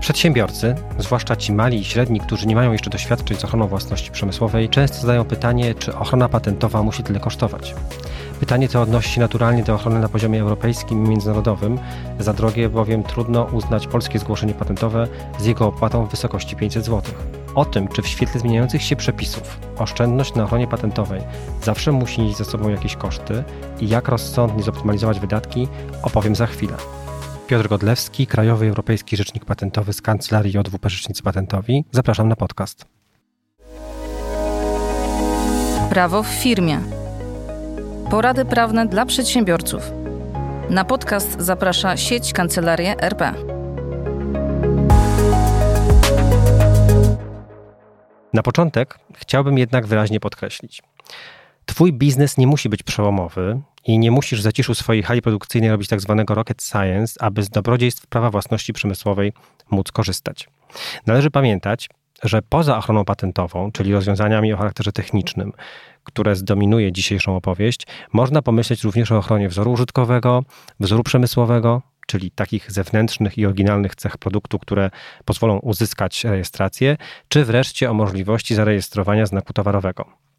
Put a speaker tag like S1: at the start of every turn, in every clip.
S1: Przedsiębiorcy, zwłaszcza ci mali i średni, którzy nie mają jeszcze doświadczeń z ochroną własności przemysłowej, często zadają pytanie, czy ochrona patentowa musi tyle kosztować. Pytanie to odnosi się naturalnie do ochrony na poziomie europejskim i międzynarodowym. Za drogie bowiem trudno uznać polskie zgłoszenie patentowe z jego opłatą w wysokości 500 zł. O tym, czy w świetle zmieniających się przepisów oszczędność na ochronie patentowej zawsze musi nieść ze sobą jakieś koszty i jak rozsądnie zoptymalizować wydatki, opowiem za chwilę. Piotr Godlewski, Krajowy Europejski Rzecznik Patentowy z Kancelarii JWP Rzecznicy Patentowi. Zapraszam na podcast.
S2: Prawo w firmie. Porady prawne dla przedsiębiorców. Na podcast zaprasza sieć Kancelarie RP.
S1: Na początek chciałbym jednak wyraźnie podkreślić. Twój biznes nie musi być przełomowy i nie musisz w zaciszu swojej hali produkcyjnej robić tak zwanego rocket science, aby z dobrodziejstw prawa własności przemysłowej móc korzystać. Należy pamiętać, że poza ochroną patentową, czyli rozwiązaniami o charakterze technicznym, które zdominuje dzisiejszą opowieść, można pomyśleć również o ochronie wzoru użytkowego, wzoru przemysłowego, czyli takich zewnętrznych i oryginalnych cech produktu, które pozwolą uzyskać rejestrację, czy wreszcie o możliwości zarejestrowania znaku towarowego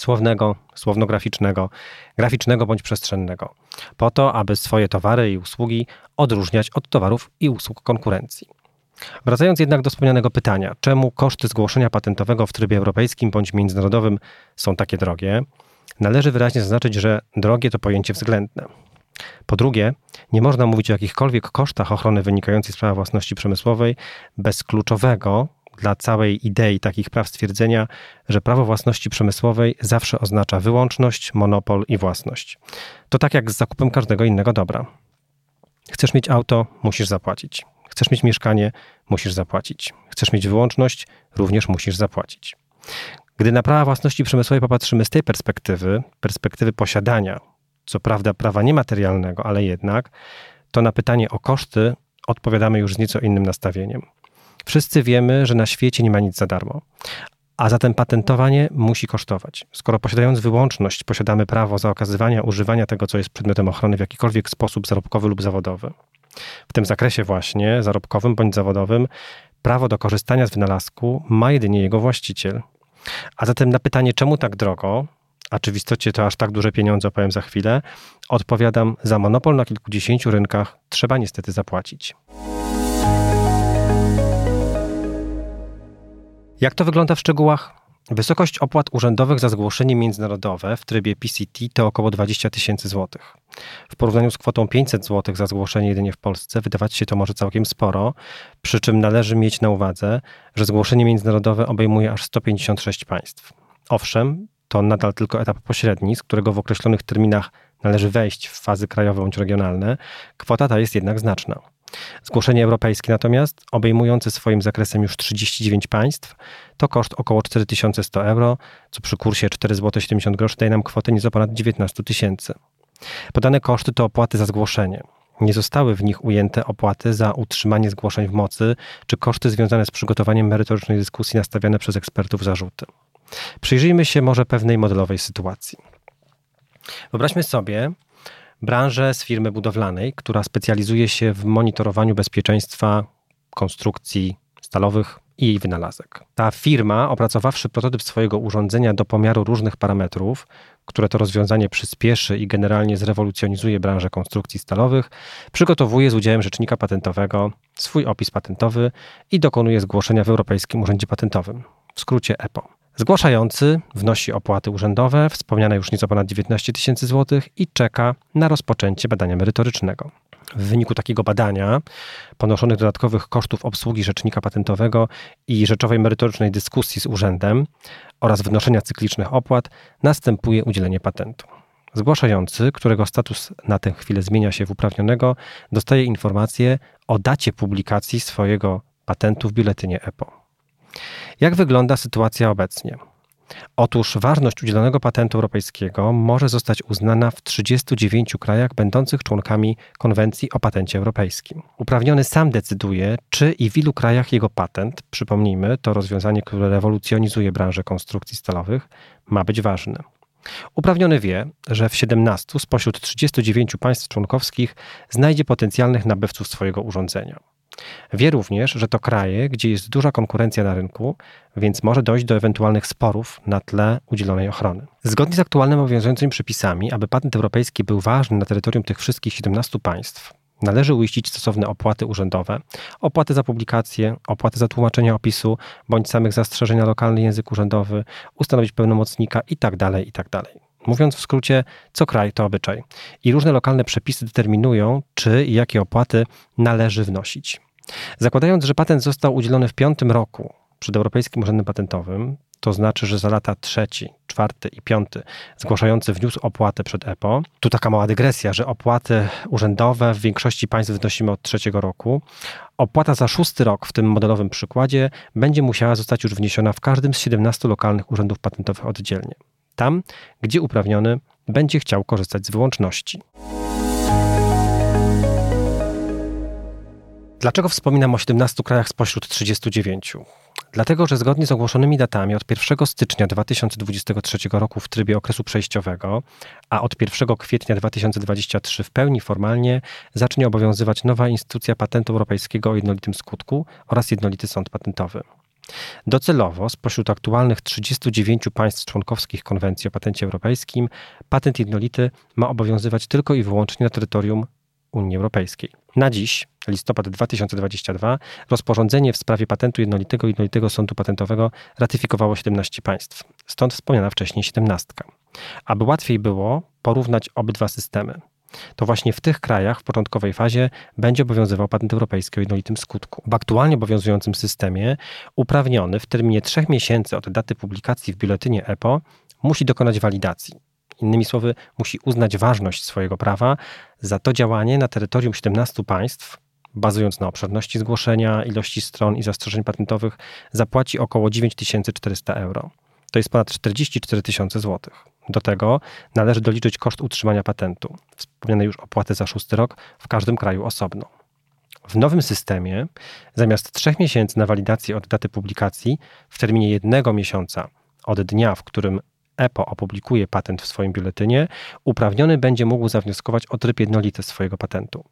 S1: słownego, słownograficznego, graficznego bądź przestrzennego, po to, aby swoje towary i usługi odróżniać od towarów i usług konkurencji. Wracając jednak do wspomnianego pytania, czemu koszty zgłoszenia patentowego w trybie europejskim bądź międzynarodowym są takie drogie, należy wyraźnie zaznaczyć, że drogie to pojęcie względne. Po drugie, nie można mówić o jakichkolwiek kosztach ochrony wynikającej z prawa własności przemysłowej bez kluczowego dla całej idei takich praw stwierdzenia, że prawo własności przemysłowej zawsze oznacza wyłączność, monopol i własność. To tak jak z zakupem każdego innego dobra. Chcesz mieć auto, musisz zapłacić. Chcesz mieć mieszkanie, musisz zapłacić. Chcesz mieć wyłączność, również musisz zapłacić. Gdy na prawa własności przemysłowej popatrzymy z tej perspektywy, perspektywy posiadania, co prawda prawa niematerialnego, ale jednak, to na pytanie o koszty odpowiadamy już z nieco innym nastawieniem. Wszyscy wiemy, że na świecie nie ma nic za darmo. A zatem patentowanie musi kosztować. Skoro posiadając wyłączność, posiadamy prawo zaokazywania używania tego, co jest przedmiotem ochrony w jakikolwiek sposób zarobkowy lub zawodowy. W tym zakresie właśnie, zarobkowym bądź zawodowym, prawo do korzystania z wynalazku ma jedynie jego właściciel. A zatem na pytanie, czemu tak drogo, a czy w istocie to aż tak duże pieniądze, opowiem za chwilę, odpowiadam, za monopol na kilkudziesięciu rynkach trzeba niestety zapłacić. Jak to wygląda w szczegółach? Wysokość opłat urzędowych za zgłoszenie międzynarodowe w trybie PCT to około 20 tysięcy złotych. W porównaniu z kwotą 500 zł za zgłoszenie jedynie w Polsce wydawać się to może całkiem sporo, przy czym należy mieć na uwadze, że zgłoszenie międzynarodowe obejmuje aż 156 państw. Owszem, to nadal tylko etap pośredni, z którego w określonych terminach należy wejść w fazy krajowe bądź regionalne, kwota ta jest jednak znaczna. Zgłoszenie europejskie natomiast, obejmujące swoim zakresem już 39 państw, to koszt około 4100 euro, co przy kursie 4,70 zł daje nam kwotę nieco ponad 19 tysięcy. Podane koszty to opłaty za zgłoszenie. Nie zostały w nich ujęte opłaty za utrzymanie zgłoszeń w mocy, czy koszty związane z przygotowaniem merytorycznej dyskusji nastawiane przez ekspertów zarzuty. Przyjrzyjmy się może pewnej modelowej sytuacji. Wyobraźmy sobie, branżę z firmy budowlanej, która specjalizuje się w monitorowaniu bezpieczeństwa konstrukcji stalowych i jej wynalazek. Ta firma, opracowawszy prototyp swojego urządzenia do pomiaru różnych parametrów, które to rozwiązanie przyspieszy i generalnie zrewolucjonizuje branżę konstrukcji stalowych, przygotowuje z udziałem rzecznika patentowego swój opis patentowy i dokonuje zgłoszenia w Europejskim Urzędzie Patentowym, w skrócie EPO. Zgłaszający wnosi opłaty urzędowe, wspomniane już nieco ponad 19 tysięcy złotych i czeka na rozpoczęcie badania merytorycznego. W wyniku takiego badania, ponoszonych dodatkowych kosztów obsługi rzecznika patentowego i rzeczowej merytorycznej dyskusji z urzędem oraz wnoszenia cyklicznych opłat, następuje udzielenie patentu. Zgłaszający, którego status na tę chwilę zmienia się w uprawnionego, dostaje informację o dacie publikacji swojego patentu w biuletynie EPO. Jak wygląda sytuacja obecnie? Otóż ważność udzielonego patentu europejskiego może zostać uznana w 39 krajach będących członkami konwencji o patencie europejskim. Uprawniony sam decyduje, czy i w ilu krajach jego patent, przypomnijmy, to rozwiązanie, które rewolucjonizuje branżę konstrukcji stalowych, ma być ważny. Uprawniony wie, że w 17 spośród 39 państw członkowskich znajdzie potencjalnych nabywców swojego urządzenia. Wie również, że to kraje, gdzie jest duża konkurencja na rynku, więc może dojść do ewentualnych sporów na tle udzielonej ochrony. Zgodnie z aktualnymi obowiązującymi przepisami, aby patent europejski był ważny na terytorium tych wszystkich 17 państw, należy uiścić stosowne opłaty urzędowe, opłaty za publikację, opłaty za tłumaczenie opisu, bądź samych zastrzeżeń na lokalny język urzędowy, ustanowić pełnomocnika itd., tak itd. Tak Mówiąc w skrócie, co kraj to obyczaj. I różne lokalne przepisy determinują, czy i jakie opłaty należy wnosić. Zakładając, że patent został udzielony w piątym roku przed Europejskim Urzędem Patentowym, to znaczy, że za lata trzeci, czwarty i piąty zgłaszający wniósł opłatę przed EPO. Tu taka mała dygresja, że opłaty urzędowe w większości państw wnosimy od trzeciego roku. Opłata za szósty rok w tym modelowym przykładzie będzie musiała zostać już wniesiona w każdym z 17 lokalnych urzędów patentowych oddzielnie. Tam, gdzie uprawniony będzie chciał korzystać z wyłączności. Dlaczego wspominam o 17 krajach spośród 39? Dlatego, że zgodnie z ogłoszonymi datami od 1 stycznia 2023 roku w trybie okresu przejściowego, a od 1 kwietnia 2023 w pełni formalnie zacznie obowiązywać nowa instytucja patentu europejskiego o jednolitym skutku oraz jednolity sąd patentowy. Docelowo spośród aktualnych 39 państw członkowskich Konwencji o Patencie Europejskim patent jednolity ma obowiązywać tylko i wyłącznie na terytorium Unii Europejskiej. Na dziś, listopad 2022, rozporządzenie w sprawie patentu jednolitego i jednolitego sądu patentowego ratyfikowało 17 państw, stąd wspomniana wcześniej 17. Aby łatwiej było porównać obydwa systemy, to właśnie w tych krajach w początkowej fazie będzie obowiązywał patent europejski o jednolitym skutku. W aktualnie obowiązującym systemie uprawniony w terminie trzech miesięcy od daty publikacji w biuletynie EPO musi dokonać walidacji. Innymi słowy, musi uznać ważność swojego prawa za to działanie na terytorium 17 państw, bazując na obszerności zgłoszenia, ilości stron i zastrzeżeń patentowych, zapłaci około 9400 euro. To jest ponad 44 tysiące złotych. Do tego należy doliczyć koszt utrzymania patentu, wspomniane już opłaty za szósty rok, w każdym kraju osobno. W nowym systemie zamiast trzech miesięcy na walidację od daty publikacji, w terminie jednego miesiąca od dnia, w którym EPO opublikuje patent w swoim biuletynie, uprawniony będzie mógł zawnioskować o tryb jednolity swojego patentu.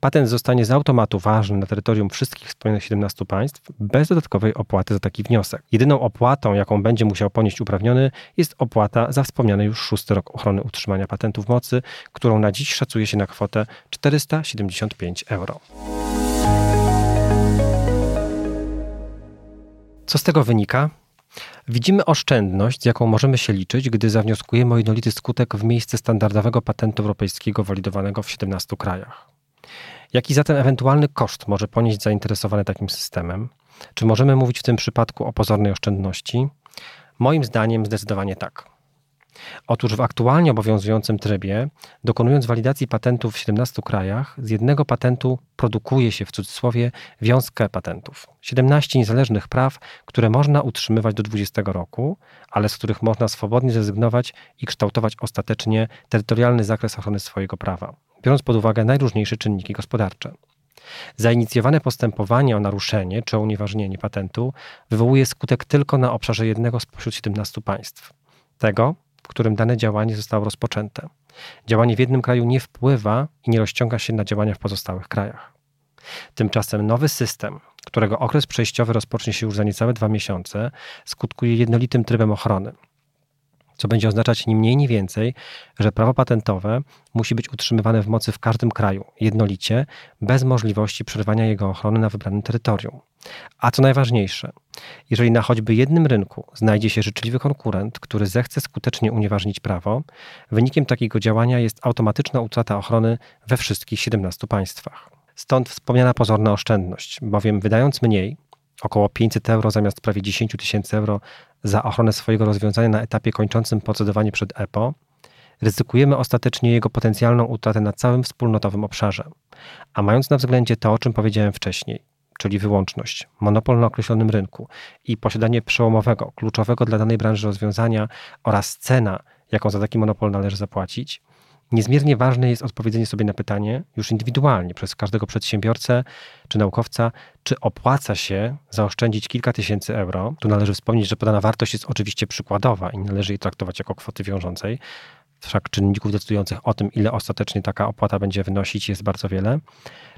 S1: Patent zostanie z automatu ważny na terytorium wszystkich wspomnianych 17 państw bez dodatkowej opłaty za taki wniosek. Jedyną opłatą, jaką będzie musiał ponieść uprawniony, jest opłata za wspomniany już szósty rok ochrony utrzymania patentu w mocy, którą na dziś szacuje się na kwotę 475 euro. Co z tego wynika? Widzimy oszczędność, z jaką możemy się liczyć, gdy zawnioskujemy o jednolity skutek w miejsce standardowego patentu europejskiego walidowanego w 17 krajach. Jaki zatem ewentualny koszt może ponieść zainteresowany takim systemem? Czy możemy mówić w tym przypadku o pozornej oszczędności? Moim zdaniem zdecydowanie tak. Otóż w aktualnie obowiązującym trybie, dokonując walidacji patentów w 17 krajach, z jednego patentu produkuje się w cudzysłowie wiązkę patentów. 17 niezależnych praw, które można utrzymywać do 20 roku, ale z których można swobodnie zrezygnować i kształtować ostatecznie terytorialny zakres ochrony swojego prawa biorąc pod uwagę najróżniejsze czynniki gospodarcze. Zainicjowane postępowanie o naruszenie czy o unieważnienie patentu wywołuje skutek tylko na obszarze jednego spośród 17 państw. Tego, w którym dane działanie zostało rozpoczęte. Działanie w jednym kraju nie wpływa i nie rozciąga się na działania w pozostałych krajach. Tymczasem nowy system, którego okres przejściowy rozpocznie się już za niecałe dwa miesiące, skutkuje jednolitym trybem ochrony, co będzie oznaczać ni mniej, ni więcej, że prawo patentowe musi być utrzymywane w mocy w każdym kraju, jednolicie, bez możliwości przerwania jego ochrony na wybranym terytorium. A co najważniejsze, jeżeli na choćby jednym rynku znajdzie się życzliwy konkurent, który zechce skutecznie unieważnić prawo, wynikiem takiego działania jest automatyczna utrata ochrony we wszystkich 17 państwach. Stąd wspomniana pozorna oszczędność, bowiem wydając mniej, około 500 euro zamiast prawie 10 tysięcy euro za ochronę swojego rozwiązania na etapie kończącym procedowanie przed EPO, ryzykujemy ostatecznie jego potencjalną utratę na całym wspólnotowym obszarze. A mając na względzie to, o czym powiedziałem wcześniej, czyli wyłączność, monopol na określonym rynku i posiadanie przełomowego, kluczowego dla danej branży rozwiązania oraz cena, jaką za taki monopol należy zapłacić, Niezmiernie ważne jest odpowiedzenie sobie na pytanie, już indywidualnie, przez każdego przedsiębiorcę czy naukowca, czy opłaca się zaoszczędzić kilka tysięcy euro. Tu należy wspomnieć, że podana wartość jest oczywiście przykładowa i nie należy jej traktować jako kwoty wiążącej. wszak czynników decydujących o tym, ile ostatecznie taka opłata będzie wynosić, jest bardzo wiele.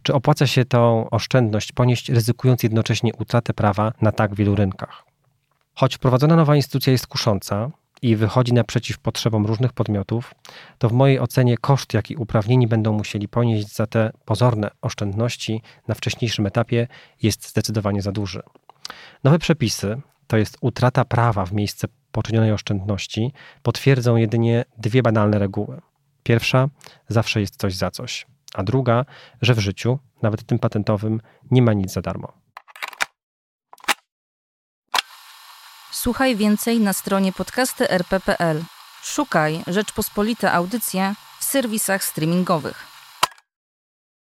S1: Czy opłaca się tą oszczędność ponieść, ryzykując jednocześnie utratę prawa na tak wielu rynkach? Choć wprowadzona nowa instytucja jest kusząca i wychodzi naprzeciw potrzebom różnych podmiotów, to w mojej ocenie koszt, jaki uprawnieni będą musieli ponieść za te pozorne oszczędności na wcześniejszym etapie, jest zdecydowanie za duży. Nowe przepisy, to jest utrata prawa w miejsce poczynionej oszczędności, potwierdzą jedynie dwie banalne reguły. Pierwsza, zawsze jest coś za coś, a druga, że w życiu, nawet tym patentowym, nie ma nic za darmo.
S2: Słuchaj więcej na stronie podcasty.rp.pl. Szukaj Rzeczpospolite Audycje w serwisach streamingowych.